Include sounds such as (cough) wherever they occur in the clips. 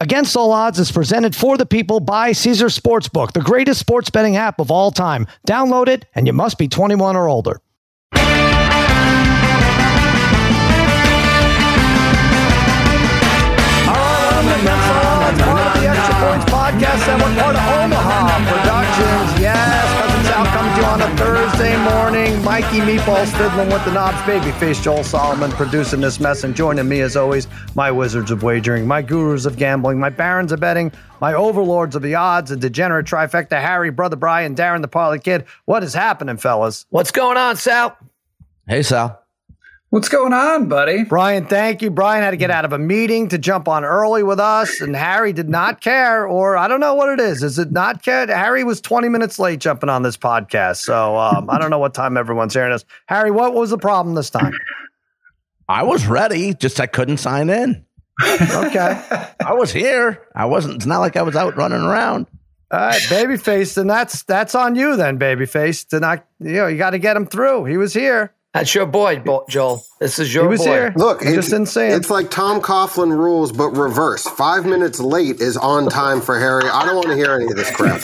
Against All Odds is presented for the people by Caesar Sportsbook, the greatest sports betting app of all time. Download it, and you must be 21 or older. Podcast and we're part of Omaha Productions. Yes, Cousin Sal coming to you on a Thursday morning. Mikey Meatballs fiddling with the knobs. Babyface Joel Solomon producing this mess and joining me as always, my wizards of wagering, my gurus of gambling, my barons of betting, my overlords of the odds, a degenerate trifecta, Harry, Brother Brian, Darren the Parlay Kid. What is happening, fellas? What's going on, Sal? Hey, Sal. What's going on, buddy? Brian, thank you. Brian had to get out of a meeting to jump on early with us, and Harry did not care, or I don't know what it is. Is it not care? Harry was 20 minutes late jumping on this podcast, so um, I don't know what time everyone's hearing us. Harry, what was the problem this time? I was ready, just I couldn't sign in. Okay. I was here. I wasn't. It's not like I was out running around. All right, babyface, then that's that's on you then, babyface. To not, you know, you got to get him through. He was here. That's your boy, Bo- Joel. This is your He was boy. here. Look, it's just insane. It's like Tom Coughlin rules, but reverse. Five minutes late is on time for Harry. I don't want to hear any of this crap.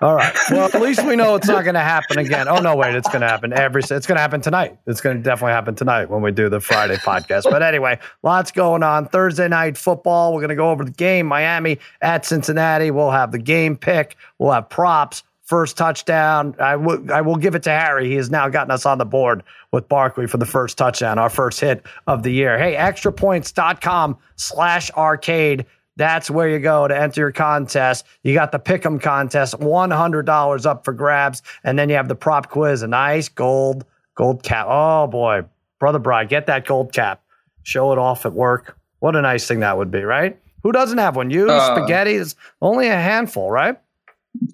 All right. Well, at least we know it's not going to happen again. Oh no, wait, it's going to happen every. It's going to happen tonight. It's going to definitely happen tonight when we do the Friday podcast. But anyway, lots going on. Thursday night football. We're going to go over the game. Miami at Cincinnati. We'll have the game pick. We'll have props. First touchdown. I will. I will give it to Harry. He has now gotten us on the board with Barkley for the first touchdown, our first hit of the year. Hey, extrapoints.com slash arcade. That's where you go to enter your contest. You got the Pick'em contest, $100 up for grabs. And then you have the prop quiz, a nice gold, gold cap. Oh boy, Brother Bride, get that gold cap. Show it off at work. What a nice thing that would be, right? Who doesn't have one? You, Uh, spaghetti, is only a handful, right?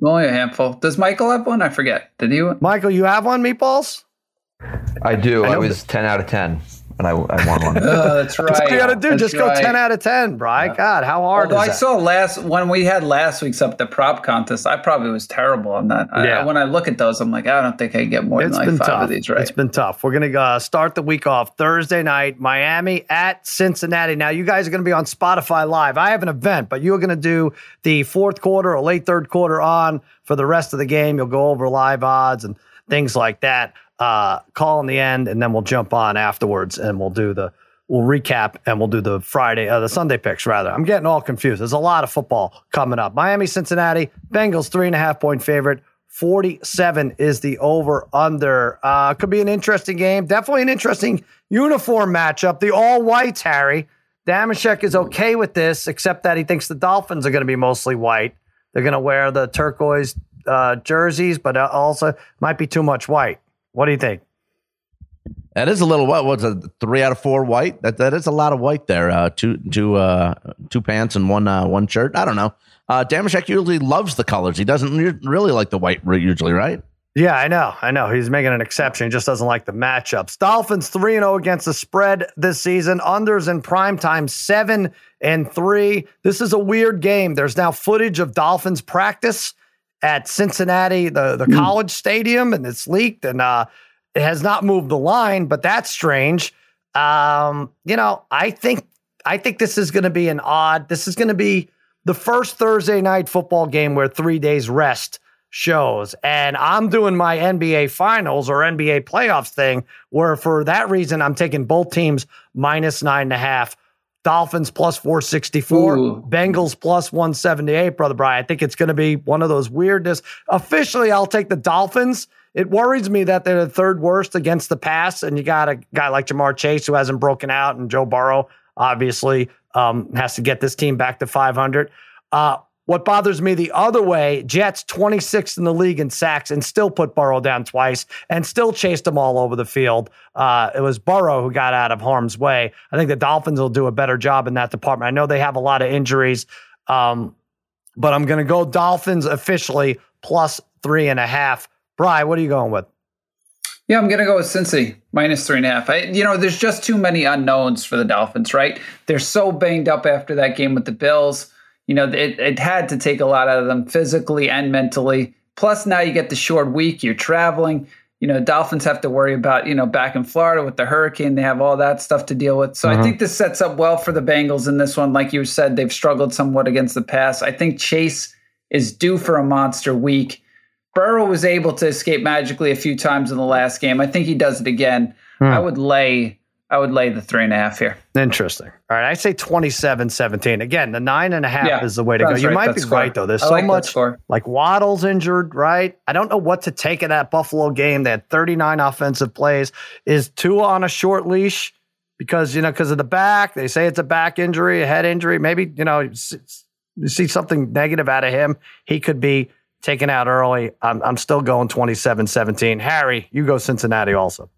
Only a handful. Does Michael have one? I forget. Did he? Michael, you have one, meatballs? I do. I I, know was 10 out of 10 when I, I won one. (laughs) Oh, that's right. That's what you got to do. That's Just go 10 out of 10, Bri. God, how hard Although is I that? saw last when we had last week's up the prop contest, I probably was terrible on that. I- Yeah. when I look at those, I'm like, I don't think I get more It's than like five tough. of these right. It's been tough. We're going to uh, start the week off Thursday night, Miami at Cincinnati. Now, you guys are going to be on Spotify Live. I have an event, but you're going to do the fourth quarter or late third quarter on for the rest of the game. You'll go over live odds and things like that. Uh, call in the end, and then we'll jump on afterwards and we'll do the we'll recap and we'll do the Friday, uh, the Sunday picks rather. I'm getting all confused. There's a lot of football coming up. Miami, Cincinnati, Bengals three and a half point favorite. 47 is the over under. Uh, could be an interesting game. Definitely an interesting uniform matchup. The all whites, Harry. Damashek is okay with this, except that he thinks the Dolphins are going to be mostly white. They're going to wear the turquoise uh, jerseys, but uh, also might be too much white. What do you think? That is a little what was it? Three out of four white. That that is a lot of white there. Uh, two two uh two pants and one uh one shirt. I don't know. Uh, Damashek usually loves the colors. He doesn't really like the white usually, right? Yeah, I know. I know. He's making an exception. He just doesn't like the matchups. Dolphins 3 0 against the spread this season. Unders in prime time 7 and 3. This is a weird game. There's now footage of Dolphins practice at Cincinnati, the, the college stadium, and it's leaked and uh, it has not moved the line, but that's strange. Um, you know, I think I think this is going to be an odd. This is going to be the first Thursday night football game where 3 days rest shows. And I'm doing my NBA finals or NBA playoffs thing, where for that reason, I'm taking both teams minus nine and a half. Dolphins plus 464, Ooh. Bengals plus 178, brother Brian. I think it's going to be one of those weirdness. Officially, I'll take the Dolphins. It worries me that they're the third worst against the pass, and you got a guy like Ja'Marr Chase who hasn't broken out, and Joe Burrow obviously um, has to get this team back to 500. Uh, what bothers me the other way, Jets 26th in the league in sacks and still put Burrow down twice and still chased him all over the field. Uh, it was Burrow who got out of harm's way. I think the Dolphins will do a better job in that department. I know they have a lot of injuries, um, but I'm going to go Dolphins officially plus three and a half. Bry, what are you going with? Yeah, I'm gonna go with Cincy minus three and a half. I, you know, there's just too many unknowns for the Dolphins, right? They're so banged up after that game with the Bills. You know, it, it had to take a lot out of them physically and mentally. Plus, now you get the short week. You're traveling. You know, Dolphins have to worry about, you know, back in Florida with the hurricane, they have all that stuff to deal with. So I mm-hmm. think this sets up well for the Bengals in this one. Like you said, they've struggled somewhat against the pass. I think Chase is due for a monster week. Burrow was able to escape magically a few times in the last game. I think he does it again. I hmm. would lay I would lay the three and a half here. Interesting. All right. I say 27 17. Again, the nine and a half Yeah, is the way to go. You right, might be score. right, though. There's I so like much. Like Waddle's injured, right? I don't know what to take of that Buffalo game. They had 39 offensive plays. Is Tua on a short leash because, you know, because of the back? They say it's a back injury, a head injury. Maybe, you know, you see something negative out of him. He could be taken out early. I'm, I'm still going 27 17. Harry, you go Cincinnati also.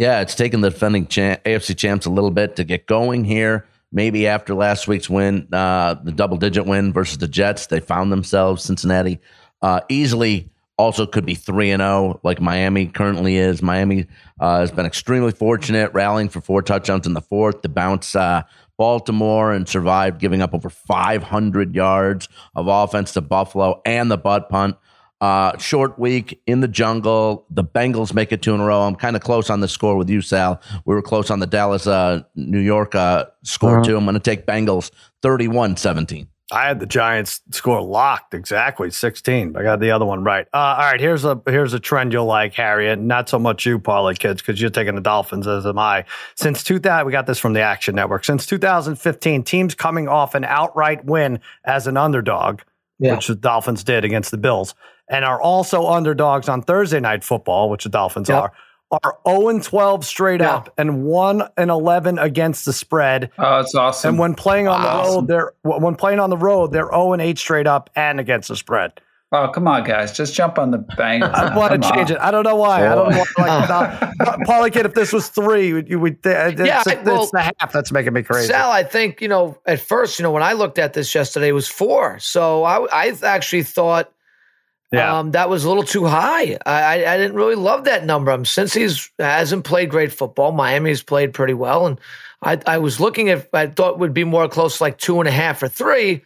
Yeah, it's taken the defending champ, AFC champs a little bit to get going here. Maybe after last week's win, uh, the double digit win versus the Jets, they found themselves Cincinnati uh, easily. Also, could be three and zero like Miami currently is. Miami uh, has been extremely fortunate, rallying for four touchdowns in the fourth to bounce uh, Baltimore and survive, giving up over 500 yards of offense to Buffalo and the butt punt. Uh, short week in the jungle. The Bengals make it two in a row. I'm kind of close on the score with you, Sal. We were close on the Dallas, uh, New York uh, score, too. I'm going to take Bengals 31 17. I had the Giants score locked exactly 16. I got the other one right. Uh, all right, here's a here's a trend you'll like, Harriet. Not so much you, parlay kids, because you're taking the Dolphins, as am I. Since 2000, we got this from the Action Network. Since 2015, teams coming off an outright win as an underdog, Yeah. which the Dolphins did against the Bills, and are also underdogs on Thursday night football, which the Dolphins Yep. are. Are 0 and 12 straight Yeah. up and 1 and 11 against the spread. Oh, it's awesome. And when playing on the road, they're when playing on the road, they're 0 and 8 straight up and against the spread. oh, come on, guys. Just jump on the Bengals. I want to change on. it. I don't know why. I don't know why. Like, (laughs) Paulie kid, if this was three, you would. You would it's, Yeah, it's well, the half that's making me crazy. Sal, I think you know at first, you know, when I looked at this yesterday, it was four. So I, I actually thought yeah. um, that was a little too high. I, I, I didn't really love that number. Um, since he's hasn't played great football, Miami's played pretty well, and I, I was looking at. I thought it would be more close, to like two and a half or three.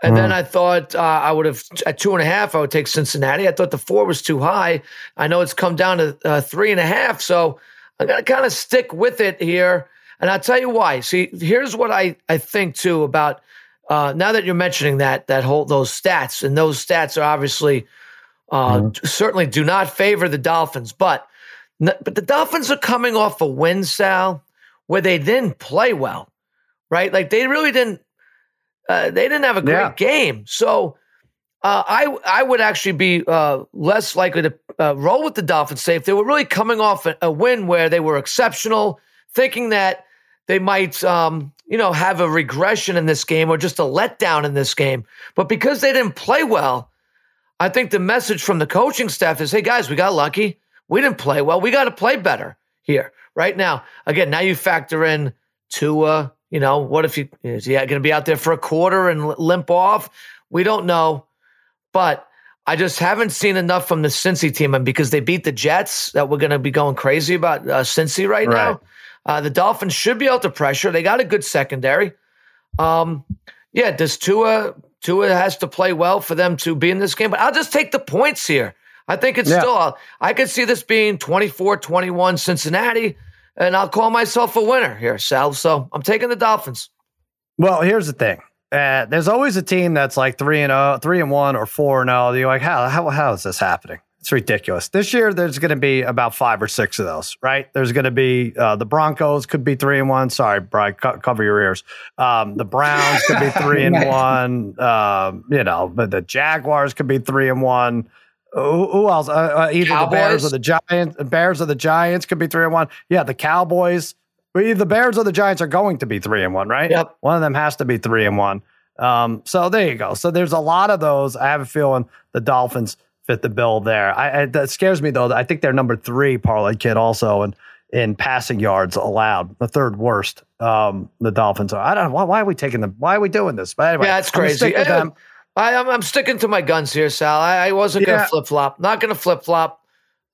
And then I thought uh, I would have at two and a half. I would take Cincinnati. I thought the four was too high. I know it's come down to uh, three and a half, so I'm gonna kind of stick with it here. And I'll tell you why. See, here's what I I think too about uh, now that you're mentioning that that whole those stats and those stats are obviously uh, certainly do not favor the Dolphins, but but the Dolphins are coming off a win, Sal, where they didn't play well, right? Like they really didn't. Uh, they didn't have a great Yeah. game, so uh, I I would actually be uh, less likely to uh, roll with the Dolphins. Say if they were really coming off a, a win where they were exceptional, thinking that they might um, you know have a regression in this game or just a letdown in this game, but because they didn't play well, I think the message from the coaching staff is, hey guys, we got lucky. We didn't play well. We got to play better here right now. Again, now you factor in Tua. You know, what if you is he going to be out there for a quarter and limp off? We don't know, but I just haven't seen enough from the Cincy team, and because they beat the Jets, that we're going to be going crazy about uh, Cincy right, Right. now. Uh, the Dolphins should be able to pressure. They got a good secondary. Um, yeah, does Tua Tua has to play well for them to be in this game? But I'll just take the points here. I think it's Yeah. still, I could see this being 24 21 Cincinnati, and I'll call myself a winner here, Sal. So I'm taking the Dolphins. Well, here's the thing. Uh, there's always a team that's like three and oh, three and one, or four and zero. You're like, how how how is this happening? It's ridiculous. This year, there's going to be about five or six of those, right? There's going to be uh, the Broncos could be three and one. Sorry, Brian, co- cover your ears. Um, the Browns could be three and (laughs) one. Um, you know, but the Jaguars could be three and one. Who, who else? Uh, uh, either the Bears or the Giants. Bears or the Giants could be three and one. Yeah, the Cowboys. Either the Bears or the Giants are going to be three and one, right? Yep. One of them has to be three and one. Um, so there you go. So there's a lot of those. I have a feeling the Dolphins fit the bill there. I, I that scares me though. I think they're number three parlay kid also in in passing yards allowed, the third worst. Um, the Dolphins are. I don't know why. Why are we taking them? Why are we doing this? But anyway, Yeah, that's I'm crazy. them. I, I'm, I'm sticking to my guns here, Sal. I, I wasn't going to flip flop. Not going to flip flop.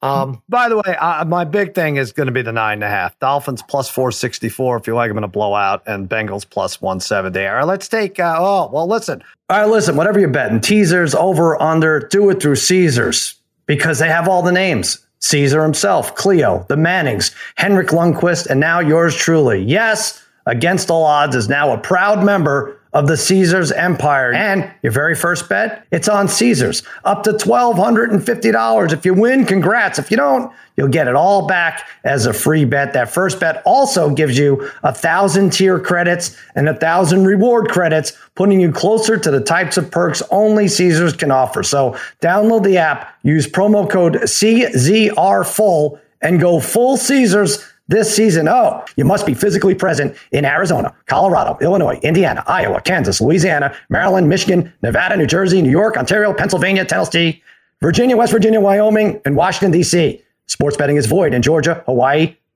Um, (laughs) By the way, uh, my big thing is going to be the nine and a half. Dolphins plus four sixty four if you like them in a blowout, and Bengals plus one seventy. All right, let's take. Uh, oh well, listen. All right, listen. Whatever you're betting, teasers over under, do it through Caesars because they have all the names. Caesar himself, Cleo, the Mannings, Henrik Lundqvist, and now yours truly. Yes, against all odds is now a proud member of the Caesars Empire. And your very first bet, it's on Caesars. Up to $1,250. If you win, congrats. If you don't, you'll get it all back as a free bet. That first bet also gives you a thousand tier credits and a thousand reward credits, putting you closer to the types of perks only Caesars can offer. So download the app, use promo code CZRFull, and go full Caesars this season. Oh, you must be physically present in Arizona, Colorado, Illinois, Indiana, Iowa, Kansas, Louisiana, Maryland, Michigan, Nevada, New Jersey, New York, Ontario, Pennsylvania, Tennessee, Virginia, West Virginia, Wyoming, and Washington, D.C. Sports betting is void in Georgia, Hawaii,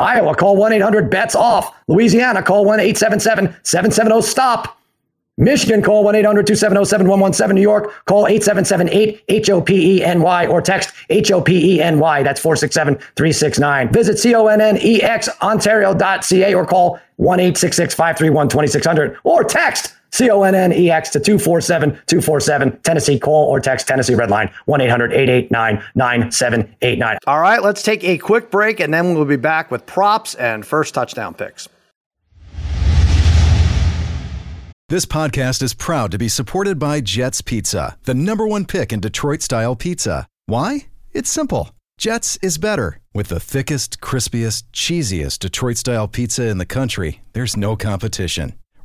Iowa, call 1 800 bets off. Louisiana, call 1 877 770 stop. Michigan, call 1 800 270 7117. New York, call 877 8 H O P E N Y or text H O P E N Y. That's 467 369. Visit C O N N E X Ontario.ca or call 1 866 531 2600 or text C O N N E X to 247 247 Tennessee. Call or text Tennessee Red Line 1 800 889 9789. All right, let's take a quick break and then we'll be back with props and first touchdown picks. This podcast is proud to be supported by Jets Pizza, the number one pick in Detroit style pizza. Why? It's simple. Jets is better. With the thickest, crispiest, cheesiest Detroit style pizza in the country, there's no competition.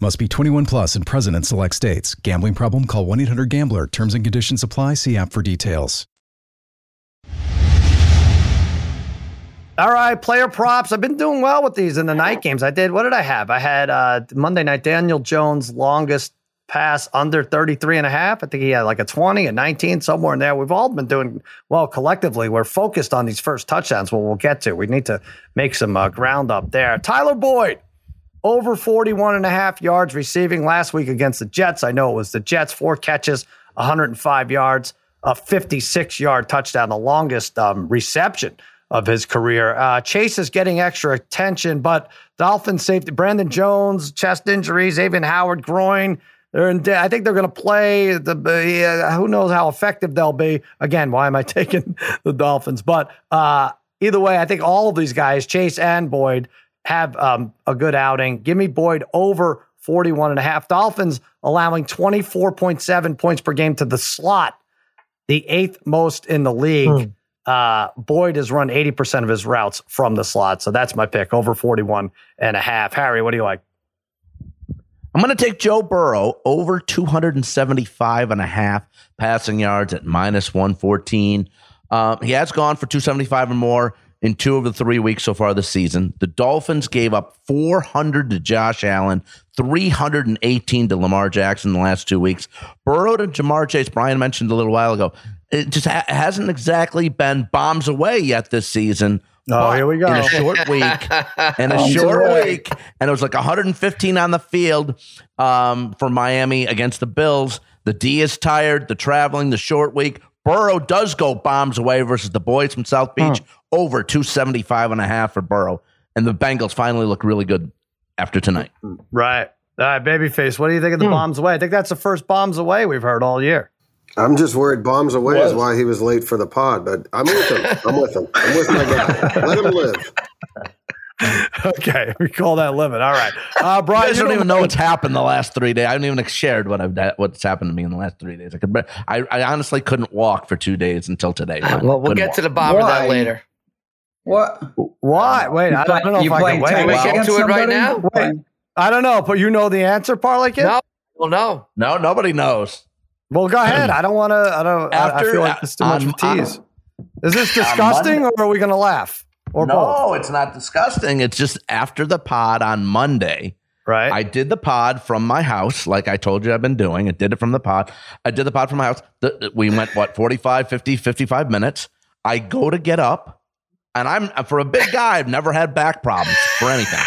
Must be 21 plus and present in select states. Gambling problem? Call 1 800 Gambler. Terms and conditions apply. See app for details. All right, player props. I've been doing well with these in the night games. I did, what did I have? I had uh, Monday night Daniel Jones longest pass under 33 and a half. I think he had like a 20, a 19, somewhere in there. We've all been doing well collectively. We're focused on these first touchdowns, what we'll get to. We need to make some uh, ground up there. Tyler Boyd, over 41 and a half yards receiving last week against the Jets. I know it was the Jets, four catches, 105 yards, a 56 yard touchdown, the longest um, reception of his career. Uh, Chase is getting extra attention, but Dolphins safety Brandon Jones, chest injuries, Xavien Howard, groin. They're in, I think they're going to play. The uh, who knows how effective they'll be. Again, why am I (laughs) taking the Dolphins? But uh, either way, I think all of these guys, Chase and Boyd, have um, a good outing. Give me Boyd over 41 and a half. Dolphins allowing 24.7 points per game to the slot, the eighth most in the league. Hmm. Uh, Boyd has run 80% of his routes from the slot. So that's my pick over 41 and a half. Harry, what do you like? I'm going to take Joe Burrow over 275 and a half passing yards at minus 114. Uh, he has gone for 275 or more in two of the three weeks so far this season. The Dolphins gave up 400 to Josh Allen, 318 to Lamar Jackson in the last two weeks. Burrow to Ja'Marr Chase, Brian mentioned a little while ago, it just ha- hasn't exactly been bombs away yet this season. Oh, here we go. In a short (laughs) week, in a short week, and it was like 115 on the field um, for Miami against the Bills. The D is tired, the traveling, the short week. Burrow does go bombs away versus the boys from South Beach over 275 and a half for Burrow. And the Bengals finally look really good after tonight. Right. All right, babyface. What do you think of the hmm. bombs away? I think that's the first bombs away we've heard all year. I'm just worried bombs away is why he was late for the pod, but I'm with him. I'm with him. I'm with my guy. Let him live. (laughs) Okay, we call that limit. All right, uh, I Brian. just you don't even know what's happened the last three days. I haven't even shared what I've what's happened to me in the last three days. I could, I, I honestly couldn't walk for two days until today. well, we'll get walk. to the bottom of that later. What? Why? Wait, I, I don't know you if I playing can tag wait. we against get to it right somebody? now? Wait. I don't know, but you know the answer, Parlay Kid? No, well, no. No, nobody knows. Well, go ahead. I don't want to. I don't. I- I feel like it's too much of a tease. Is this (laughs) disgusting, or are we going to laugh, or no, both? it's not disgusting. It's just after the pod on Monday. Right. I did the pod from my house, like I told you I've been doing. I did it from the pod. I did the pod from my house. We went, what, 45, 50, 55 minutes. I go to get up, and I'm, for a big guy, I've never had back problems for anything.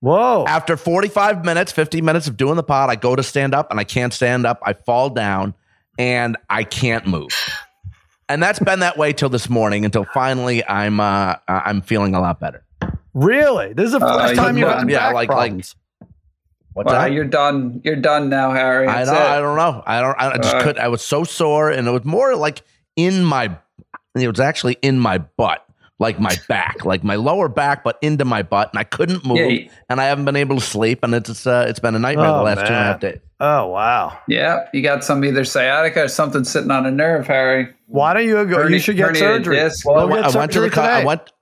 Whoa. After 45 minutes, 50 minutes of doing the pod, I go to stand up and I can't stand up. I fall down and I can't move. And that's been that way till this morning until finally I'm uh, I'm feeling a lot better. Really? This is the Uh, first time you- you've had yeah, back like- like- problems. What's Wow, that? you're done. You're done now, Harry. I don't, it. I don't know. I don't. I just Uh, could. I was so sore, and it was more like in my. It was actually in my butt, like my back, like my lower back, but into my butt, and I couldn't move, Yeah, you- and I haven't been able to sleep, and it's uh, it's been a nightmare Oh, the last two and a man. half days. Oh wow. yeah, you got some either sciatica or something sitting on a nerve, Harry. Why don't you go? Hernia- you should get surgery. disc. Go Well, I get went, I went to the surgery chi- I went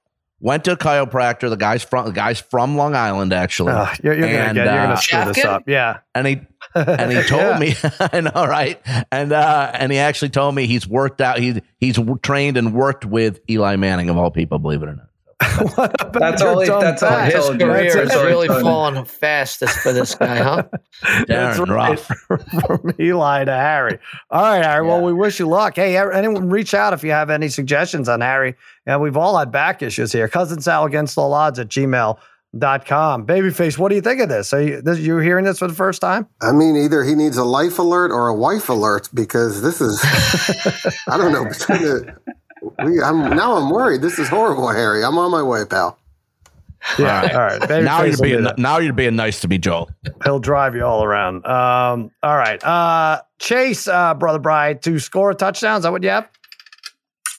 went to a chiropractor. The guy's from the guy's from Long Island, actually, Oh, you're you're gonna get. You're uh, gonna screw this up. Yeah. and he and he (laughs) told Yeah. me, (laughs) I know, right? And uh, and he actually told me he's worked out. He's he's trained and worked with Eli Manning of all people. Believe it or not. (laughs) What about That's your all he- that's all back? His career That's is really Sorry. falling fast for this guy, huh? (laughs) That's Darren, right. (laughs) From Eli to Harry. All right, Harry. Well, we wish you luck. Hey, anyone reach out if you have any suggestions on Harry. And we've all had back issues here. Cousin Sal against all odds at gmail.com. Babyface, what do you think of this? Are you, this, you hearing this for the first time? I mean, either he needs a life alert or a wife alert because this is, I don't know. Between the, we, I'm, now I'm worried. This is horrible, Harry. I'm on my way, pal. Yeah. All right. Babyface now you're will do being now you're being nice to me, Joel. He'll drive you all around. Um, all right. Uh, Chase, uh, Brother Brian, to score a touchdown. Is that what you have?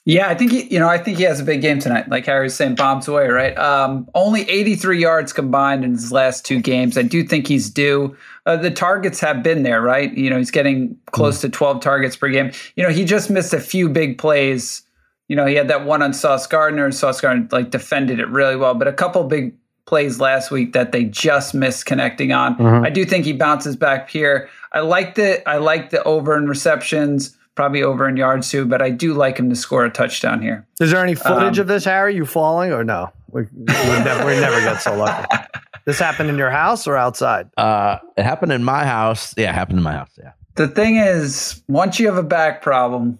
Yeah, I think he, you know, I think he has a big game tonight. Like Harry was saying, bombs away, right? Um, only 83 yards combined in his last two games. I do think he's due. Uh, the targets have been there, right? You know, he's getting close to 12 targets per game. You know, he just missed a few big plays. You know, he had that one on Sauce Gardner. And Sauce Gardner like defended it really well, but a couple big plays last week that they just missed connecting on. I do think he bounces back here. I like the I like the over in receptions, probably over in yards too, but I do like him to score a touchdown here. Is there any footage Um, of this, Harry? You falling or no? We, we, never, we never get so lucky. (laughs) This happened in your house or outside? Uh, it happened in my house. Yeah, it happened in my house. Yeah. The thing is, once you have a back problem,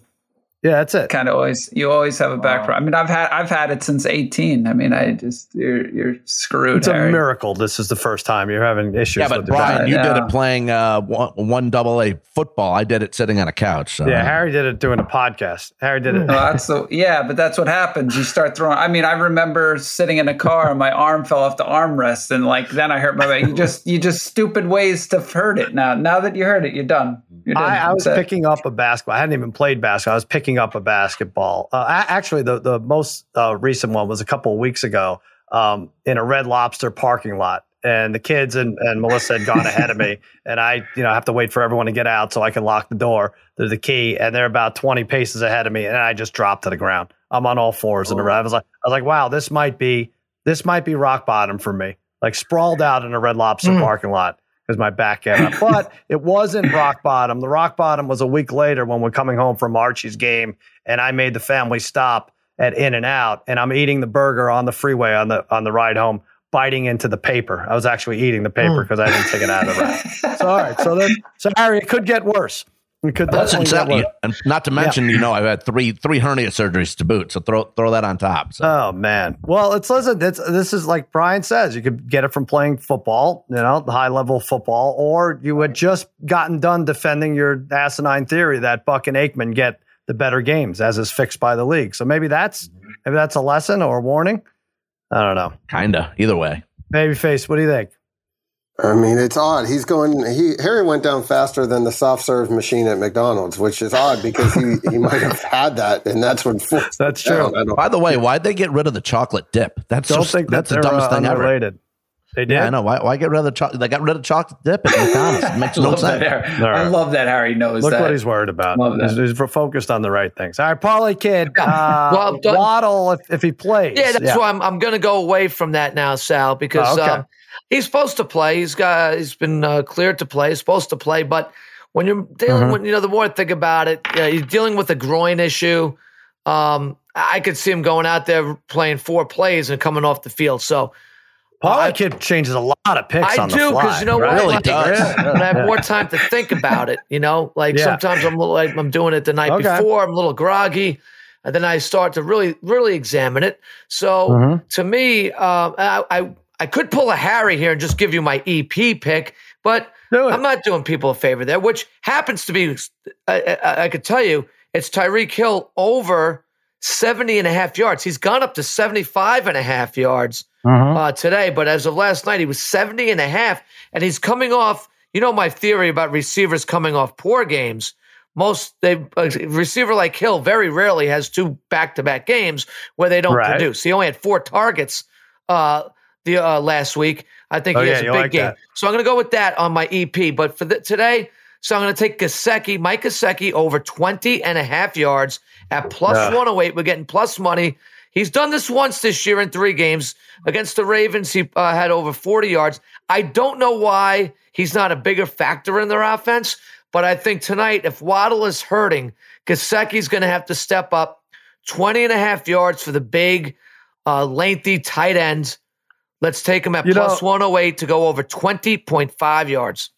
Yeah, that's it. kind of always you always have a back problem. I mean, I've had I've had it since 18. I mean, I just you're you're screwed. It's a miracle. This is the first time you're having issues. Yeah, but with your back. Brian, you did it playing uh, one, one double A football. I did it sitting on a couch. So. Yeah, Harry did it doing a podcast. Harry did it. Well, that's the yeah, but that's what happens. You start throwing. I mean, I remember sitting in a car and my arm fell off the armrest, and like then I hurt my back. You just you just stupid ways to hurt it. Now now that you heard it, you're done. You're done. I, I was it. picking up a basketball. I hadn't even played basketball. I was picking up a basketball. Uh, actually, the the most uh, recent one was a couple of weeks ago um, in a Red Lobster parking lot, and the kids and, and Melissa had gone ahead of me, (laughs) and I you know have to wait for everyone to get out so I can lock the door. There's the key, and they're about 20 paces ahead of me, and I just dropped to the ground. I'm on all fours in the red. I was like, I was like, wow, this might be this might be rock bottom for me. Like sprawled out in a Red Lobster Mm. parking lot because my back gave up. But (laughs) it wasn't rock bottom. The rock bottom was a week later when we're coming home from Archie's game, and I made the family stop at In and Out, and I'm eating the burger on the freeway on the on the ride home, biting into the paper. I was actually eating the paper mm. because I didn't take it out of the wrap. (laughs) So all right, so then so Harry, it could get worse. Could That's exactly, and not to mention, you know, I've had three three hernia surgeries to boot. So throw throw that on top. So. Oh man. Well, it's listen. It's, this is like Brian says. You could get it from playing football, you know, the high level football, or you had just gotten done defending your asinine theory that Buck and Aikman get the better games, as is fixed by the league. So maybe that's maybe that's a lesson or a warning. I don't know. Kinda. Either way. Babyface, what do you think? I mean, it's odd. He's going. He Harry went down faster than the soft serve machine at McDonald's, which is odd because he, he might have had that, and that's what. (laughs) That's true. down. By the way, why'd they get rid of the chocolate dip? That's Don't just, think that that's the they're dumbest uh, thing ever. unrelated. They did. Yeah, I know. Why, why get rid of the chocolate? They got rid of chocolate dip at McDonald's. It (laughs) makes I no love that. sense. Harry. I love that Harry knows Look that. what he's worried about. He's, he's focused on the right things. All right, Parlay Kid. Uh, (laughs) Well, don't- Waddle, if, if he plays. Yeah, that's why I'm I'm going to go away from that now, Sal, because Oh, okay. um, he's supposed to play. He's got he's been uh, cleared to play. He's supposed to play, but when you're dealing Mhm. with you know the more I think about it, uh, you're dealing with a groin issue. Um, I could see him going out there playing four plays and coming off the field. So Parlay I- Kid changes a lot of picks I on the do because you know right? what? Really Like, does. When I have more time to think about it, you know, like Yeah. sometimes I'm like I'm doing it the night Okay. before. I'm a little groggy, and then I start to really, really examine it. So Mhm. to me, um, I, I I could pull a Harry here and just give you my EP pick, but I'm not doing people a favor there. Which happens to be, I, I, I could tell you, it's Tyreek Hill over 70 and a half yards. He's gone up to 75 and a half yards Mhm. uh, today, but as of last night, he was 70 and a half, and he's coming off. You know my theory about receivers coming off poor games. Most they a receiver like Hill very rarely has two back to back games where they don't Right. produce. He only had four targets uh, the uh, last week. I think Oh, he yeah, has a big like game, that. so I'm going to go with that on my EP. But for the, today, so I'm going to take Gesicki, Mike Gesicki over 20 and a half yards at plus Ugh. 108. We're getting plus money. He's done this once this year in three games against the Ravens. He uh, had over 40 yards. I don't know why he's not a bigger factor in their offense, but I think tonight, if Waddle is hurting, Gesicki's going to have to step up 20 and a half yards for the big, uh, lengthy tight end. Let's take him at plus know- 108 to go over 20.5 yards.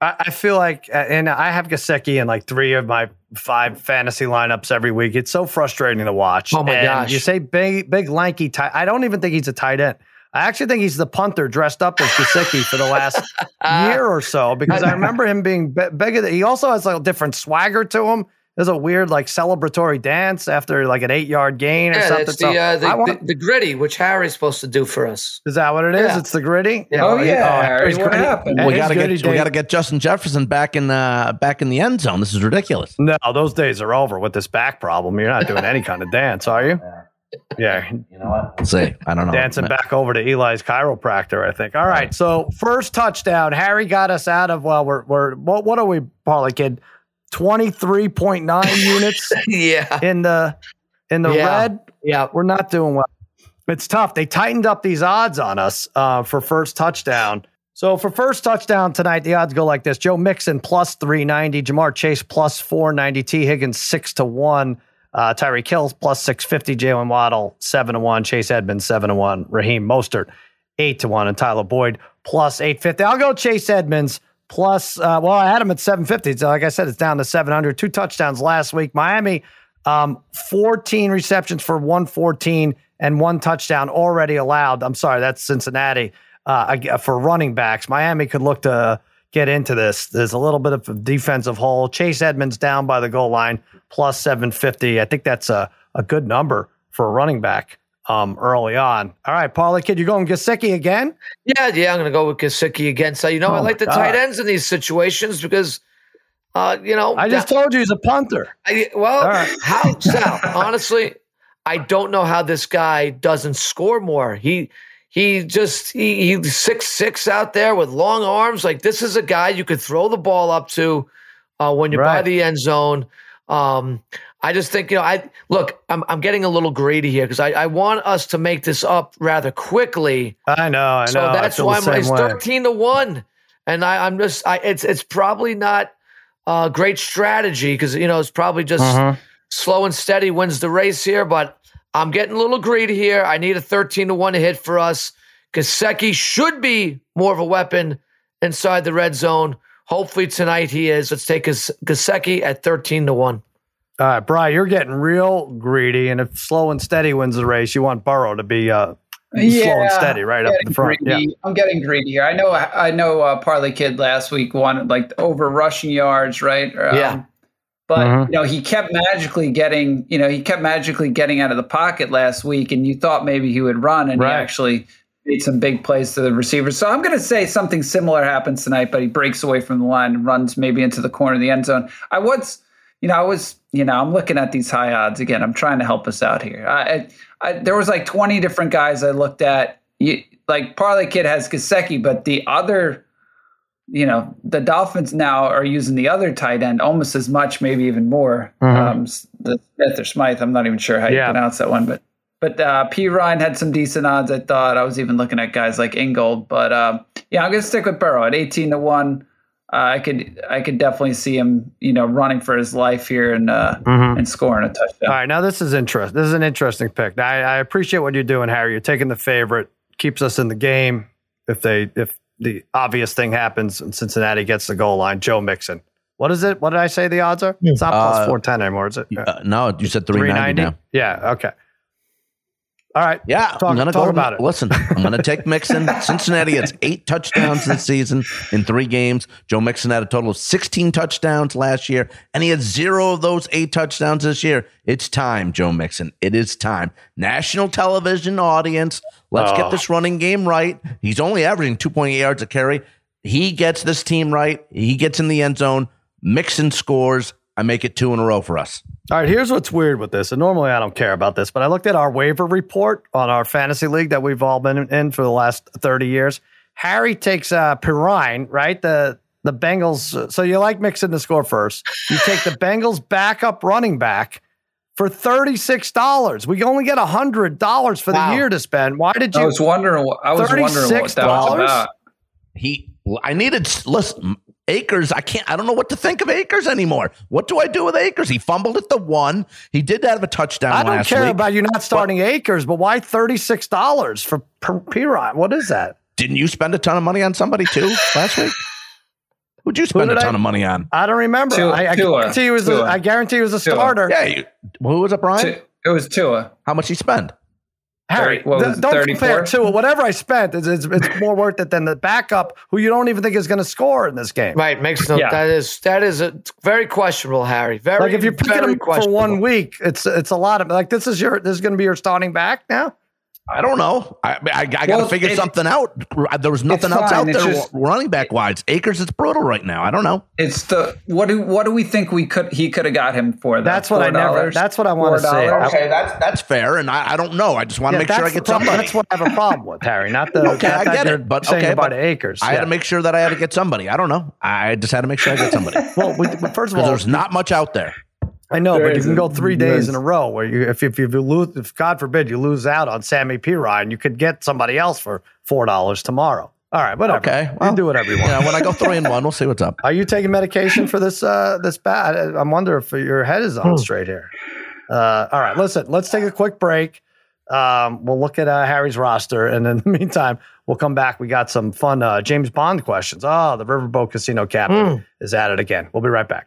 I, I feel like, uh, and I have Gesicki in like three of my five fantasy lineups every week. It's so frustrating to watch. Oh my And gosh. You say big, big, lanky tight. I don't even think he's a tight end. I actually think he's the punter dressed up as Gesicki for the last (laughs) year or so because (laughs) I remember him being bi- bigger. Than, he also has like a different swagger to him. There's a weird like celebratory dance after like an eight yard gain or Yeah, something. it's So the, uh, the, want- the, the gritty, which Harry's supposed to do for us. is that what it is? Yeah. It's the gritty. Oh, yeah, Harry, Harry's what gritty. happened? And we got to gritty get we got to get Justin Jefferson back in the back in the end zone. This is ridiculous. No, those days are over with this back problem. You're not doing any kind of dance, are you? Yeah, You know what? Let's see. I don't know. dancing back over to Eli's chiropractor, I think. All right, so first touchdown, Harry got us out of well, we're we're what what are we, Parlay kid? Twenty three point nine (laughs) units yeah. in the in the Yeah. red. Yeah. We're not doing well. It's tough. They tightened up these odds on us uh, for first touchdown. So for first touchdown tonight, the odds go like this: Joe Mixon plus three ninety, Ja'Marr Chase plus four ninety, Tee Higgins six to one, uh, Tyreek Hill plus six fifty, Jaylen Waddle seven to one, Chase Edmonds seven to one, Raheem Mostert eight to one, and Tyler Boyd plus eight fifty. I'll go Chase Edmonds plus. Uh, well, I had him at seven fifty. So like I said, it's down to seven hundred. Two touchdowns last week. Miami, um, fourteen receptions for one fourteen and one touchdown already allowed. I'm sorry, that's Cincinnati uh, for running backs. Miami could look to get into this. There's a little bit of a defensive hole. Chase Edmonds down by the goal line plus 750. I think that's a, a good number for a running back um, early on. All right, Paulie, kid, You're going Gesicki again? Yeah, yeah, I'm going to go with Gesicki again. So, you know, Oh I like the tight ends in these situations because, uh, you know, I just told you he's a punter. I, well, right. how Sal? honestly, I don't know how this guy doesn't score more. He he just he, he's six six out there with long arms. Like this is a guy you could throw the ball up to uh, when you're by the end zone. Um, I just think you know. I look. I'm I'm getting a little greedy here because I, I want us to make this up rather quickly. I know, I know. So that's why I'm, it's way. thirteen to one, and I, I'm just I, it's it's probably not a great strategy because you know it's probably just Mhm. slow and steady wins the race here. But I'm getting a little greedy here. I need a thirteen to one hit for us. Gesicki should be more of a weapon inside the red zone. Hopefully tonight he is. Let's take Gas- Gesicki at thirteen to one. All right, Brian, you're getting real greedy, and if slow and steady wins the race, you want Burrow to be uh, slow and steady right up getting the front. greedy. Yeah. I'm getting greedy here. I know. I know. Uh, Parlay Kid last week wanted like over rushing yards, right? Um, Yeah. But Mhm. you know, he kept magically getting. You know, he kept magically getting out of the pocket last week, and you thought maybe he would run, and Right. he actually made some big plays to the receivers. So I'm going to say something similar happens tonight, but he breaks away from the line and runs maybe into the corner of the end zone. I was, you know, I was, you know, I'm looking at these high odds again. I'm trying to help us out here. I, I, there was like 20 different guys I looked at. You, like Parlay Kid has Gesicki, but the other you know, the Dolphins now are using the other tight end almost as much, maybe even more. Mm-hmm. Um, the Smith or Smythe, I'm not even sure how you pronounce that one, but but uh, Perine had some decent odds. I thought I was even looking at guys like Ingold, but uh, yeah, I'm gonna stick with Burrow at 18 to one. Uh, I could I could definitely see him, you know, running for his life here and uh, mm-hmm. and scoring a touchdown. All right, now this is interesting. This is an interesting pick. I, I appreciate what you're doing, Harry. You're taking the favorite, keeps us in the game. If they if the obvious thing happens and Cincinnati gets the goal line. Joe Mixon. What is it? What did I say the odds are? It's not plus uh, 410 anymore, is it? Uh, no, you said 390, 390 now. Yeah, okay. All right. Yeah, talk, I'm gonna talk go, about it. Listen, I'm going to take (laughs) Mixon. Cincinnati has eight touchdowns this season in three games. Joe Mixon had a total of 16 touchdowns last year, and he had zero of those eight touchdowns this year. It's time, Joe Mixon. It is time. National television audience. Let's oh. get this oh. running game right. He's only averaging 2.8 yards a carry. He gets this team right. He gets in the end zone. Mixon scores. I make it two in a row for us. All right, here's what's weird with this. And normally I don't care about this, but I looked at our waiver report on our fantasy league that we've all been in for the last 30 years. Harry takes uh, Perine, right? The the Bengals. So you like mixing the score first. You take the Bengals backup running back for $36. We only get $100 for wow. the year to spend. Why did you? I was wondering, I was wondering what that was about. He, I needed, listen, Akers, I can't, I don't know what to think of Akers anymore. What do I do with Akers? He fumbled at the one. He did have a touchdown. I don't care week, about you not starting but, Akers, but why $36 for Perine? What is that? Didn't you spend a ton of money on somebody too last week? Who'd you spend Who a ton I, of money on? I don't remember. Tua, I, I guarantee he was. A, I guarantee he was a Tua. starter. Yeah. You, who was it, Brian? It was Tua. How much he spend? Harry, th- don't 34? compare Tua. Whatever I spent, it's, it's, it's, more worth it than the backup who you don't even think is going to score in this game. Right, makes no. Yeah. That is that is a, very questionable, Harry. Very like if you're picking him for one week, it's it's a lot of like this is your this is going to be your starting back now. I don't know. I I, I got to well, figure it, something out. There was nothing else out there just, running back wise. Akers, it's brutal right now. I don't know. It's the what do what do we think we could he could have got him for? That? That's what I never. That's what I want to say. Okay, that's that's fair, and I, I don't know. I just want to yeah, make sure I get somebody. That's what I have a problem with, Harry. Not the (laughs) okay, I get it, but okay, about but Akers. I yeah. had to make sure that I had to get somebody. I don't know. I just had to make sure I get somebody. (laughs) well, we, first of all, there's not much out there. I know, there but you can go three days in a row where you, if, if you lose, if God forbid you lose out on Sammy Perine, you could get somebody else for four dollars tomorrow. All right, whatever. Okay, well, you do whatever you want. Yeah, when I go three and one, we'll see what's up. Are you taking medication for this? Uh, this bad? I wonder if your head is on hmm. straight here. Uh, all right, listen. Let's take a quick break. Um, we'll look at uh, Harry's roster, and in the (laughs) meantime, we'll come back. We got some fun uh, James Bond questions. Oh, the Riverboat Casino captain mm. is at it again. We'll be right back.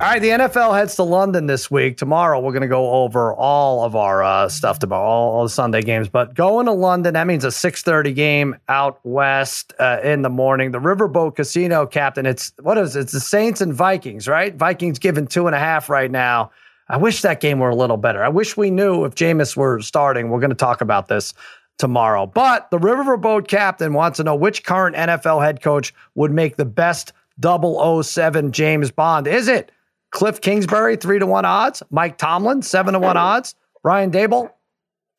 All right, the NFL heads to London this week. Tomorrow, we're going to go over all of our uh, stuff tomorrow, all, all, the Sunday games. But going to London, that means a 6.30 game out west uh, in the morning. The Riverboat Casino captain, it's, what is it? It's the Saints and Vikings, right? Vikings given two and a half right now. I wish that game were a little better. I wish we knew if Jameis were starting. We're going to talk about this tomorrow. But the Riverboat captain wants to know which current NFL head coach would make the best 007 James Bond. Is it Cliff Kingsbury, three to one odds. Mike Tomlin, seven to one odds. Brian Daboll,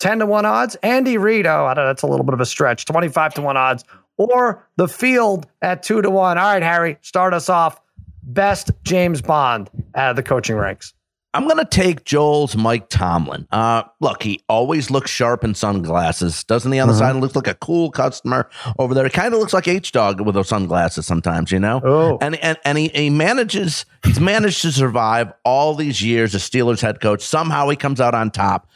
10 to 1 odds. Andy Reid, oh, I know, that's a little bit of a stretch, 25 to 1 odds. Or the field at 2 to 1. All right, Harry, start us off. Best James Bond out of the coaching ranks. I'm going to take Joel's Mike Tomlin. Uh, look, he always looks sharp in sunglasses. Doesn't he on the side? Looks like a cool customer over there. He kind of looks like H Dog with those sunglasses sometimes, you know? Oh. And, and, and he, he manages, he's managed to survive all these years as Steelers head coach. Somehow he comes out on top.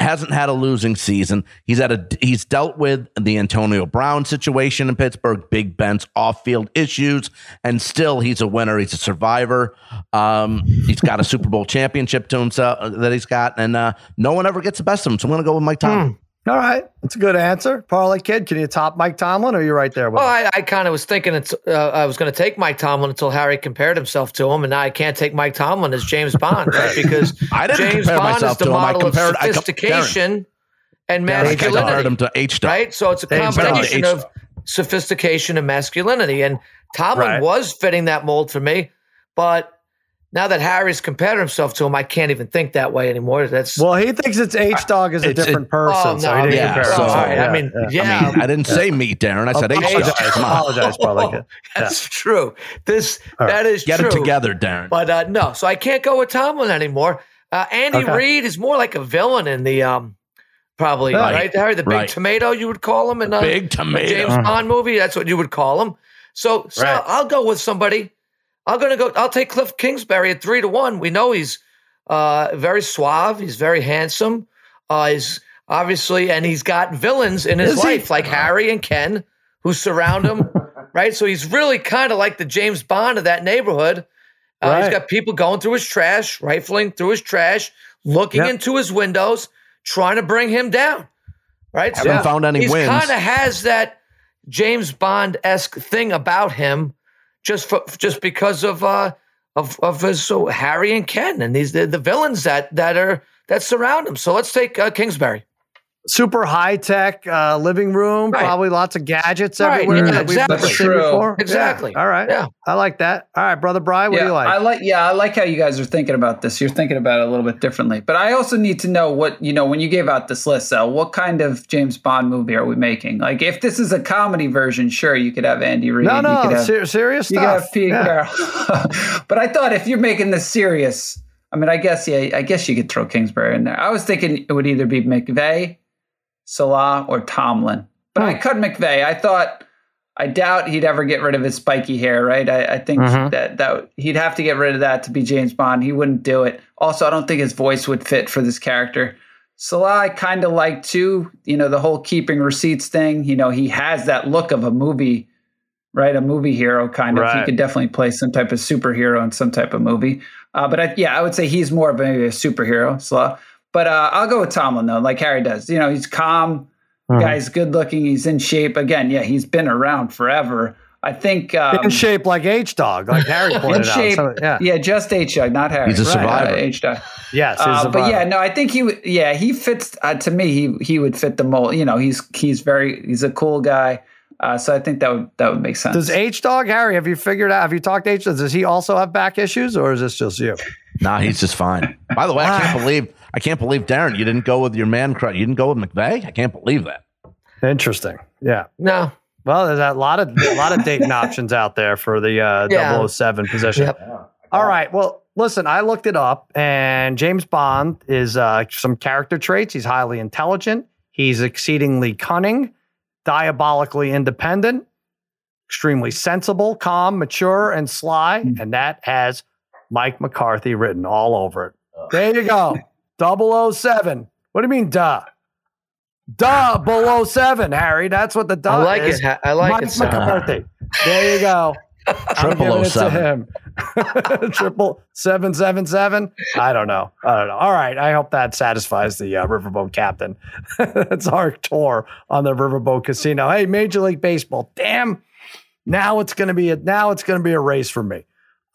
Hasn't had a losing season. He's had a he's dealt with the Antonio Brown situation in Pittsburgh, Big Ben's off-field issues, and still he's a winner. He's a survivor. Um, he's got a Super Bowl championship to himself uh, that he's got, and uh, no one ever gets the best of him. So I'm going to go with Mike Tomlin. All right. That's a good answer. Parlay Kid, can you top Mike Tomlin or are you right there with Well, him? I, I kind of was thinking it's, uh, I was going to take Mike Tomlin until Harry compared himself to him, and now I can't take Mike Tomlin as James Bond, right? Because (laughs) I didn't James compare Bond is myself the to him. I model compared- of I com- sophistication and I compared masculinity, him to H right? So it's a combination of sophistication and masculinity, and Tomlin Right. was fitting that mold for me, but. Now that Harry's compared himself to him, I can't even think that way anymore. That's well, he thinks it's H Dog is a different it- person. Oh, so he didn't yeah, compare so- himself. all right. I mean, yeah, I mean, I didn't say meat, Darren. I said H Dog. apologize, Come on. apologize, Parlay (laughs) That's true. This All right. that is Get true. it together, Darren. But uh, no, so I can't go with Tomlin anymore. Uh, Andy Okay. Reid is more like a villain in the um, probably Right. right, Harry, the big Right. tomato you would call him in a Big tomato. James Bond movie. That's what you would call him. So, so Right. I'll go with somebody. I'm gonna go. I'll take Cliff Kingsbury at three to one. We know he's uh, very suave. He's very handsome. Uh, he's obviously, and he's got villains in his Is he? life like Harry and Ken who surround him. (laughs) right, so he's really kind of like the James Bond of that neighborhood. Uh, Right. He's got people going through his trash, rifling through his trash, looking Yep. into his windows, trying to bring him down. Right, Haven't found any he's wins. Kind of has that James Bond esque thing about him, just for just because of uh of of his so Harry and Ken and these the, the villains that that are that surround him. So let's take uh, Kingsbury. Super high tech uh, living room, Right. probably lots of gadgets Right, everywhere yeah, that we've never exactly. seen True. before. Exactly. Yeah. All right. Yeah. I like that. All right, brother Brian, what yeah, do you like? I like. Yeah, I like how you guys are thinking about this. You're thinking about it a little bit differently. But I also need to know what you know when you gave out this list. Sal, what kind of James Bond movie are we making? Like, if this is a comedy version, sure, you could have Andy Reid. no, you no, could have, ser- serious you could stuff. have Pete Yeah. Carroll. (laughs) but I thought if you're making this serious, I mean, I guess yeah, I guess you could throw Kingsbury in there. I was thinking it would either be McVay, Saleh, or Tomlin. But Hmm. I cut McVay. I thought. I doubt he'd ever get rid of his spiky hair, right? I, I think Mhm. that that he'd have to get rid of that to be James Bond. He wouldn't do it. Also, I don't think his voice would fit for this character. Saleh, I kind of like too. You know, the whole keeping receipts thing. You know, he has that look of a movie, right? A movie hero kind of. He could definitely play some type of superhero in some type of movie. Uh, but I, yeah, I would say he's more of maybe a superhero, Saleh. But uh, I'll go with Tomlin though, like Harry does. You know, he's calm. Mhm. Guy's good looking. He's in shape. Again, yeah, he's been around forever. I think um, in shape like H Dog, like Harry (laughs) pointed in out. So, yeah. yeah, just H Dog, not Harry. He's a Right, survivor. H Dog. (laughs) Yes. he's Uh, a but yeah, no, I think he would. Yeah, he fits. Uh, to me, he he would fit the mold. You know, he's he's very he's a cool guy. Uh, so I think that would that would make sense. Does H Dog Harry? Have you figured out? Have you talked to H? Dog? Does he also have back issues, or is this just you? Nah, he's just fine. By the way, I can't (laughs) believe I can't believe Darren, you didn't go with your man crush. You didn't go with McVay. I can't believe that. Interesting. Yeah. No, Well, there's a lot of a lot of dating (laughs) options out there for the uh, Yeah. 007 position. Yep. All right. Well, listen, I looked it up, and James Bond is uh, some character traits. He's highly intelligent. He's exceedingly cunning, diabolically independent, extremely sensible, calm, mature, and sly. And that has Mike McCarthy written all over it. There you go. 007. What do you mean, duh? Duh, below seven, Harry. That's what the duh I like is. it. Ha- I like Mike it. Sal. McCarthy. There you go. (laughs) I'm Triple giving oh it to seven. him. (laughs) Triple seven seven seven. I don't know. I don't know. All right. I hope that satisfies the uh, Riverboat captain. (laughs) That's our tour on the Riverboat Casino. Hey, Major League Baseball. Damn. Now it's gonna be a now it's gonna be a race for me.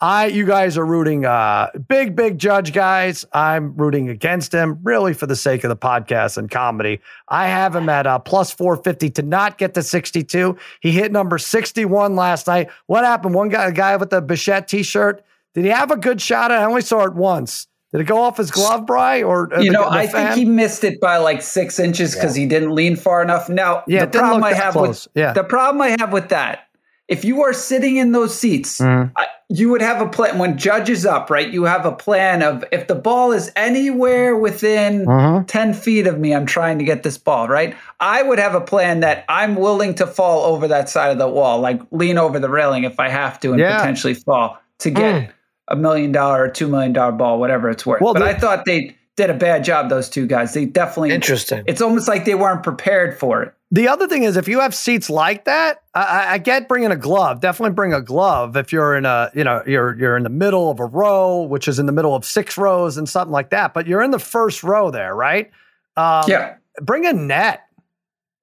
I you guys are rooting uh big big judge guys. I'm rooting against him really for the sake of the podcast and comedy. I have him at uh, plus 450 to not get to 62. He hit number 61 last night. What happened? One guy a guy with the Bichette t-shirt Did he have a good shot? I only saw it once. Did it go off his glove, Bry? Or uh, you the- know, the I fan? think he missed it by like six inches because he didn't lean far enough. Now, Yeah, the didn't problem look I that have close. with Yeah. the problem I have with that, if you are sitting in those seats, Mm. You would have a plan when judge is up, right? You have a plan of if the ball is anywhere within Mhm. 10 feet of me, I'm trying to get this ball, right? I would have a plan that I'm willing to fall over that side of the wall, like lean over the railing if I have to and Yeah. potentially fall to get a million dollar or two million dollar ball, whatever it's worth. Well, but I thought they did a bad job, those two guys. They definitely Interesting. It's almost like they weren't prepared for it. The other thing is, if you have seats like that, I, I- I get bringing a glove. Definitely bring a glove if you're in a, you know, you're you're in the middle of a row, which is in the middle of six rows and something like that. But you're in the first row there, right? Um, Yeah. Bring a net.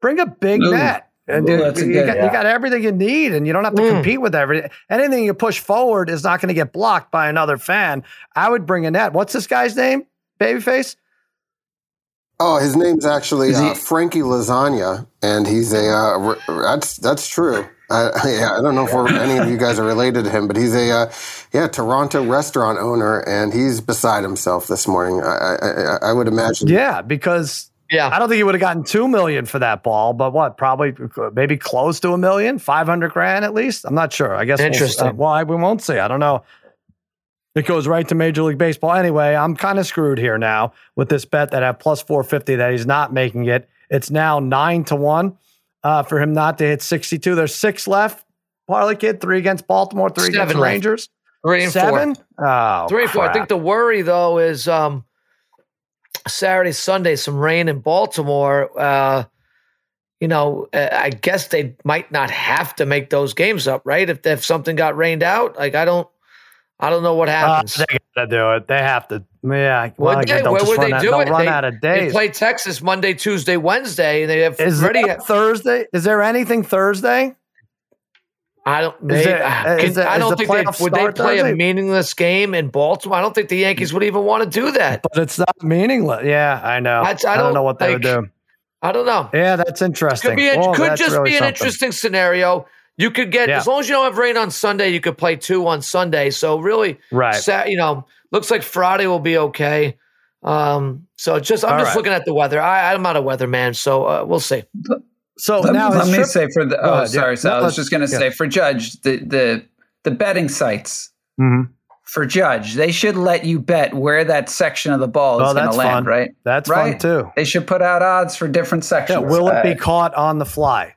Bring a big Ooh. net. And Ooh, you- you, good- got, you got everything you need, and you don't have to Mm. compete with everything. Anything you push forward is not going to get blocked by another fan. I would bring a net. What's this guy's name? Babyface. Oh, his name's actually Is he- uh, Frankie Lasagna, and he's a uh, r- that's that's true. I, (laughs) yeah, I don't know if we're, any of you guys are related to him, but he's a uh, yeah Toronto restaurant owner, and he's beside himself this morning. I I, I, I would imagine. Yeah, because Yeah. I don't think he would have gotten two million for that ball, but what? Probably maybe close to a million, five hundred grand at least. I'm not sure. I guess. we'll- Interesting. uh, Well, we won't see. I don't know. It goes right to Major League Baseball. Anyway, I'm kind of screwed here now with this bet that at plus 450 that he's not making it. It's now nine to one uh, for him not to hit 62. There's six left. Parlay kid, three against Baltimore, three against Seven the left. Rangers. Three and Seven? four. Oh, Three and four. I think the worry though is um, Saturday, Sunday, some rain in Baltimore. Uh, you know, uh, I guess they might not have to make those games up, right? If if something got rained out, like I don't, I don't know what Uh, happens. they gotta do it. They have to. Yeah. Well, What day- where would they out- do it? Run They- out of days. They play Texas Monday, Tuesday, Wednesday, and they have Is ready. Thursday? Is there anything Thursday? I don't. Maybe, there- uh, is there- I don't the think they would they play Thursday? a meaningless game in Baltimore. I don't think the Yankees would even want to do that. But it's not meaningless. Yeah, I know. I- I, I don't, don't know what they would do. I don't know. Yeah, that's interesting. Could be Well, could just really be an something. interesting scenario. You could get Yeah. as long as you don't have rain on Sunday, you could play two on Sunday. So really, Right. Sa- you know, looks like Friday will be okay. Um, so just I'm All just right. looking at the weather. I, I'm not a weatherman, so uh, we'll see. So let now me, let his me say for the Go oh ahead, yeah. sorry, Sal. No, I was just going to yeah. say for Judge the the the betting sites Mhm. for Judge they should let you bet where that section of the ball is Oh, going to land, fun. right? That's right? fun too. They should put out odds for different Yeah, sections. will it be Uh, caught on the fly?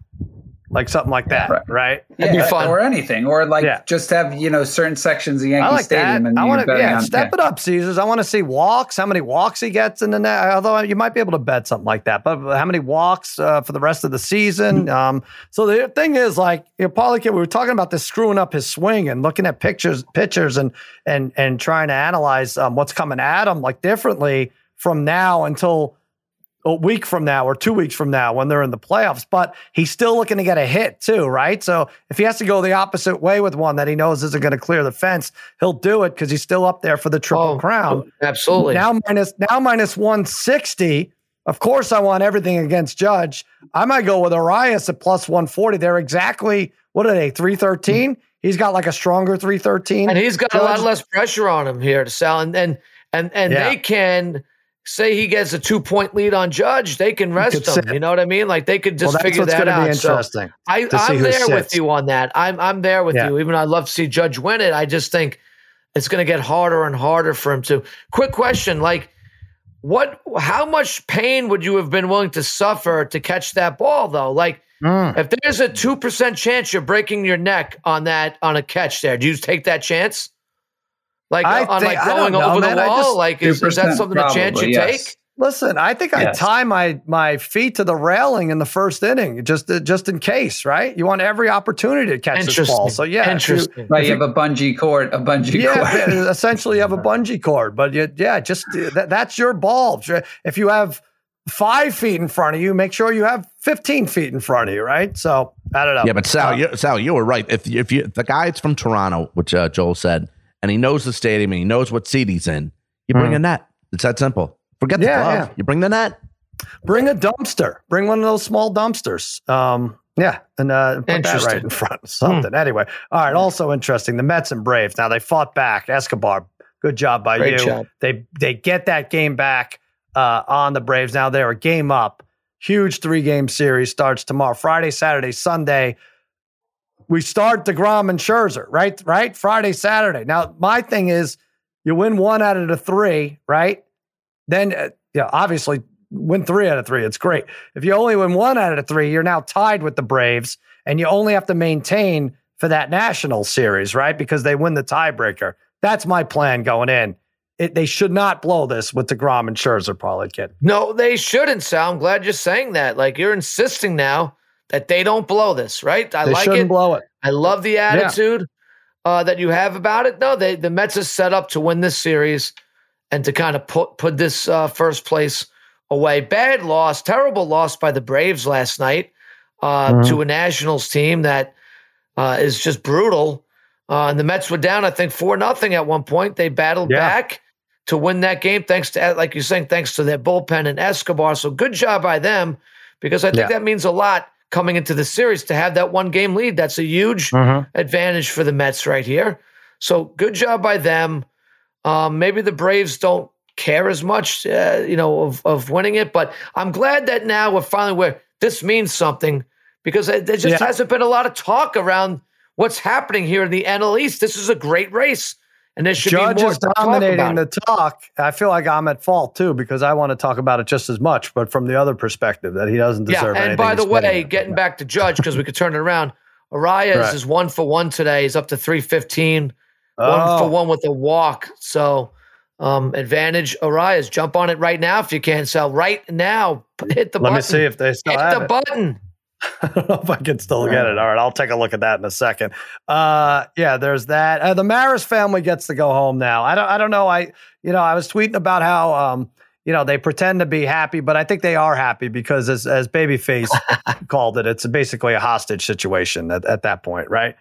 Like something like that, Right. right? yeah, be fun. or anything, or like Yeah. just have you know certain sections of Yankee I like Stadium, that. and I want to, yeah, on step it up, Caesars. I want to see walks, how many walks he gets in the net. Although you might be able to bet something like that, but how many walks uh, for the rest of the season? Um, so the thing is, like, you know, Paulie, we were talking about this screwing up his swing and looking at pictures, pictures, and and and trying to analyze um, what's coming at him like differently from now until a week from now or two weeks from now when they're in the playoffs. But he's still looking to get a hit too, right? So if he has to go the opposite way with one that he knows isn't going to clear the fence, he'll do it because he's still up there for the triple Oh, crown. Absolutely. Now minus now minus one sixty. Of course, I want everything against Judge. I might go with Arraez at plus one forty. They're exactly what are they? Three thirteen. He's got like a stronger three thirteen, and he's got a lot less pressure on him here to sell, and and and, and Yeah. they can say he gets a two point lead on Judge, they can rest him. sit. You know what I mean? Like they could just well, figure that out. be So. I, who there with you on that. I'm I'm there with Yeah. you. Even though I'd love to see Judge win it, I just think it's going to get harder and harder for him to. Quick question: Like, what? How much pain would you have been willing to suffer to catch that ball, though? Like, Mm. if there's a two percent chance you're breaking your neck on that on a catch, there, do you take that chance? Like I on think- like I going know, over man. the wall? just- like, is, is that 2% something a chance you yes. take? Listen, I think I tie my my feet to the railing in the first inning just just in case, right? You want every opportunity to catch this ball. So yeah, if you- Right, you have a bungee cord, a bungee yeah, cord. yeah, (laughs) essentially you have a bungee cord, but you, yeah, just that, that's your ball. If you have five feet in front of you, make sure you have fifteen feet in front of you, right? So I don't know. Yeah, but Sal, Uh, you, Sal, you were right. If if you the guy's from Toronto, which uh, Joel said, and he knows the stadium and he knows what seat he's in, you bring Mhm. a net. It's that simple. Forget the Yeah, glove. yeah. You bring the net. bring a dumpster, bring one of those small dumpsters. Um, Yeah, and uh, put that Interesting. right in front. of Something. Anyway, all right. Also interesting. The Mets and Braves. Now they fought back. Escobar, good job by Great you. job. They they get that game back uh, on the Braves. Now they're a game up. Huge three game series starts tomorrow. Friday, Saturday, Sunday. We start Degrom and Scherzer. Right, right. Friday, Saturday. Now my thing is, you win one out of the three. Right. Then, uh, yeah, obviously win three out of three. It's great. If you only win one out of three, you're now tied with the Braves, and you only have to maintain for that national series, right? Because they win the tiebreaker. That's my plan going in. It, they should not blow this with DeGrom and Scherzer, probably, kid. No, they shouldn't, Sal. I'm glad you're saying that. Like you're insisting now that they don't blow this, right? I They like shouldn't it. blow it. I love the attitude uh, that you have about it. No, they the Mets are set up to win this series and to kind of put put this uh, first place away. Bad loss, terrible loss by the Braves last night uh, Mhm. to a Nationals team that uh, is just brutal. Uh, and the Mets were down, I think, four nothing at one point. They battled Yeah. back to win that game, thanks to, like you're saying, thanks to their bullpen and Escobar. So good job by them, because I think Yeah. that means a lot coming into the series to have that one game lead. That's a huge advantage for the Mets right here. So good job by them. Um, maybe the Braves don't care as much, uh, you know, of, of winning it, but I'm glad that now we're finally where this means something because there just Yeah. hasn't been a lot of talk around what's happening here in the NL East. This is a great race, and there should Judge be more is dominating the talk. I feel like I'm at fault too because I want to talk about it just as much, but from the other perspective that he doesn't deserve. Yeah, and by the getting. way, getting back to Judge because we could turn it around. Arraez Right. is one for one today. He's up to three fifteen. One Oh. for one with a walk. So um, advantage Arraez. Jump on it right now if you can. Sell right now. Hit the Let button. me see if they still Hit have the it. button. (laughs) I don't know if I can still get it. All right, I'll take a look at that in a second. Uh, yeah, there's that. Uh, the Maris family gets to go home now. I don't. I don't know. I you know I was tweeting about how um you know they pretend to be happy, but I think they are happy because as as Babyface (laughs) called it, it's basically a hostage situation at, at that point, right?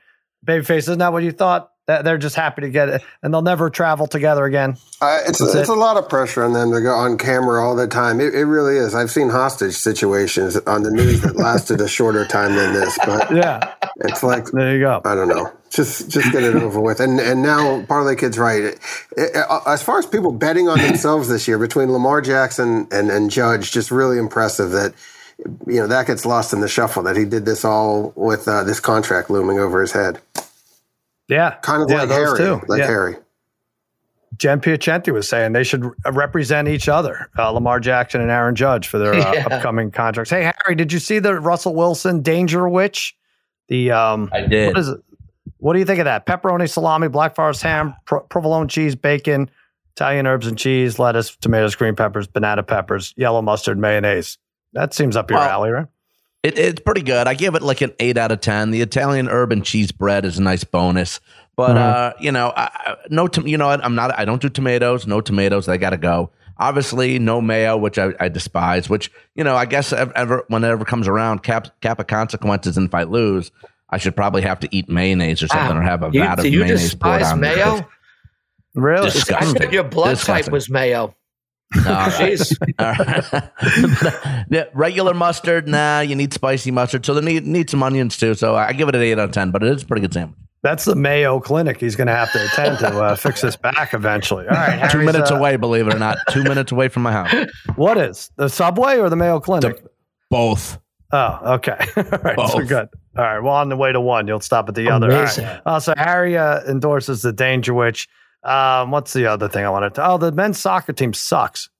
Babyface, isn't that what you thought? That they're just happy to get it, and they'll never travel together again. Uh, it's That's it's it. a lot of pressure on them to go on camera all the time. It, it really is. I've seen hostage situations on the news that lasted a shorter time than this, but (laughs) Yeah, it's like there you go. I don't know. Just just get it over with. And and now Parlay Kid's right. It- it- uh, as far as people betting on themselves this year between Lamar Jackson and and Judge, just really impressive that you know that gets lost in the shuffle that he did this all with uh, this contract looming over his head. Yeah, Kind of yeah, like those Harry, two. like Yeah. Harry. Jen Piacenti was saying they should represent each other, uh, Lamar Jackson and Aaron Judge, for their uh, (laughs) Yeah. upcoming contracts. Hey, Harry, did you see the Russell Wilson Dangerwich? The um, I did. What is it? What do you think of that? Pepperoni, salami, black forest ham, pro- provolone cheese, bacon, Italian herbs and cheese, lettuce, tomatoes, green peppers, banana peppers, yellow mustard, mayonnaise. That seems up your Well, alley, right? It, it's pretty good. I give it like an eight out of ten. The Italian herb and cheese bread is a nice bonus, but uh, you know, I, I- no, tom- you know, what? I'm not. I don't do tomatoes. No tomatoes. They got to go. Obviously, no mayo, which I, I despise. Which you know, I guess ever, ever whenever comes around, cap cap of consequences, and if I lose, I should probably have to eat mayonnaise or something, Wow. or have a You, vat of you mayonnaise poured despise on me. mayo? Really? I Disgusting. thought your blood type was mayo. (laughs) (laughs) All right. Jeez. All right. regular mustard, nah. You need spicy mustard, so they need need some onions too. So I give it an eight out of ten, but it is a pretty good sandwich. That's the Mayo Clinic he's going to have to attend to uh, fix this back eventually. All right, (laughs) Two minutes uh, away, believe it or not. Two minutes away from my house. What is the Subway or the Mayo Clinic? Both. Oh, okay. All right, so good. All right. well, on the way to one, you'll stop at the other. All Amazing. Uh, so Harry uh, endorses the Dangerwich. Um, what's the other thing I wanted to? Oh, the men's soccer team sucks.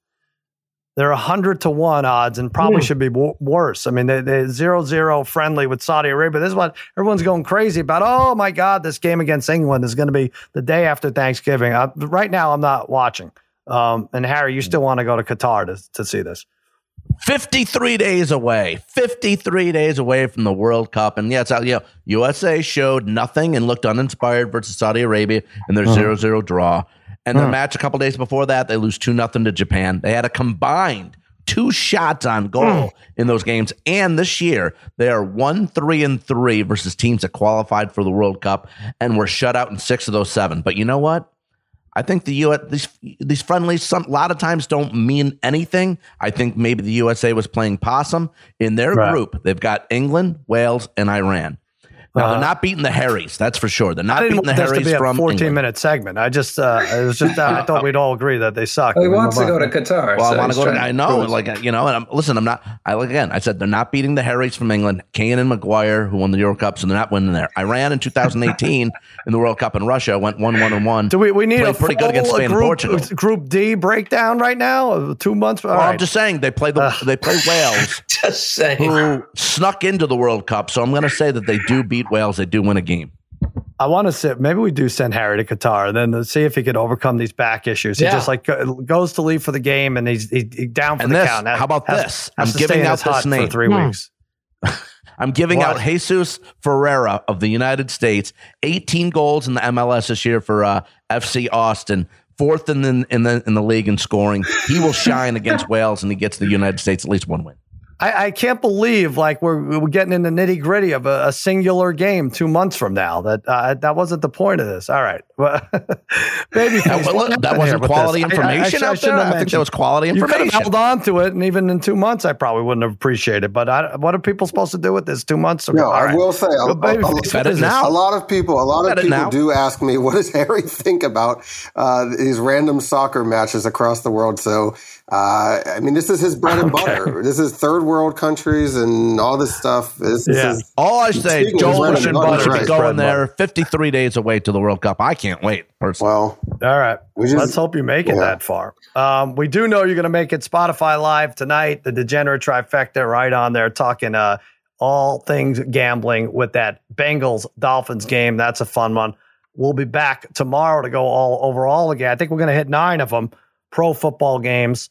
They're a hundred to one odds, and probably should be w- worse. I mean, they they zero zero friendly with Saudi Arabia. This is what everyone's going crazy about. Oh my God, this game against England is going to be the day after Thanksgiving. Uh, right now, I'm not watching. Um, and Harry, you still want to go to Qatar to to see this? 53 days away. 53 days away from the World Cup. And yeah, it's out, you know, USA showed nothing and looked uninspired versus Saudi Arabia in their uh-huh. 0 0 draw. And the uh-huh. match a couple days before that, they lose 2 nothing to Japan. They had a combined two shots on goal mm. in those games. And this year, they are 1 3 and 3 versus teams that qualified for the World Cup and were shut out in six of those seven. But you know what? I think the U.S. these these friendlies some a lot of times don't mean anything. I think maybe the USA was playing possum in their Right. group. They've got England, Wales, and Iran. Now Uh-huh. they're not beating the Harrys, that's for sure. They're not I didn't beating the want this to Harrys be a from 14 England. minute segment. I just, uh, it was just, I thought we'd all agree that they suck. Well, he We wants to go to Qatar. Well, so I want to go to. trying I know, prove- like you know, and I'm listen. I'm not. I like again. I said they're not beating the Harrys from England. Kane and Maguire, who won the Euro Cup, so they're not winning there. Iran in 2018 (laughs) in the World Cup in Russia went one one and one. Do we, we need a pretty good against full Spain and group, Portugal. Group D breakdown right now? Uh, Two months? Well, right. I'm just saying they play the they play Wales, Just saying. who snuck into the World Cup. So I'm going to say that they do beat Wales. They do win a game. I want to sit. Maybe we do send Harry to Qatar and then see if he could overcome these back issues. He Yeah. just like goes to leave for the game and he's he, he down for And the this, count. how about Has- this? has I'm giving out his this name. for three Hmm. weeks. (laughs) I'm giving What? out Jesus Ferreira of the United States, 18 goals in the MLS this year for uh, FC Austin, fourth in the, in the in the league in scoring. He will shine against (laughs) Wales, and he gets the United States at least one win. I, I can't believe like we're we're getting in the nitty gritty of a, a singular game two months from now. That uh, that wasn't the point of this. All right, (laughs) Well, baby, That, wa- that wasn't quality information out there. I think that was quality information. You could have information. held on to it, and even in two months, I probably wouldn't have appreciated. It. But I, what are people supposed to do with this two months ago? No, All I right. will say, a, Go a- baby a- face, Bet what it is this? now. a lot of people, a lot of people now. do ask me, (laughs) what does Harry think about uh, these random soccer matches across the world? So, uh, I mean, this is his bread and Okay. butter. This is third world countries and all this stuff. This, this Yeah. is All I say, Speaking Joel bread and should butter, should be going there 53 days away to the World Cup. I can't wait. Personally. well, All right. We just- Let's hope you make it yeah. that far. Um, we do know you're going to make it Spotify Live tonight, the Degenerate Trifecta, right on there, talking uh, all things gambling with that Bengals Dolphins game. That's a fun one. We'll be back tomorrow to go all over all again. I think we're going to hit nine of them, pro football games.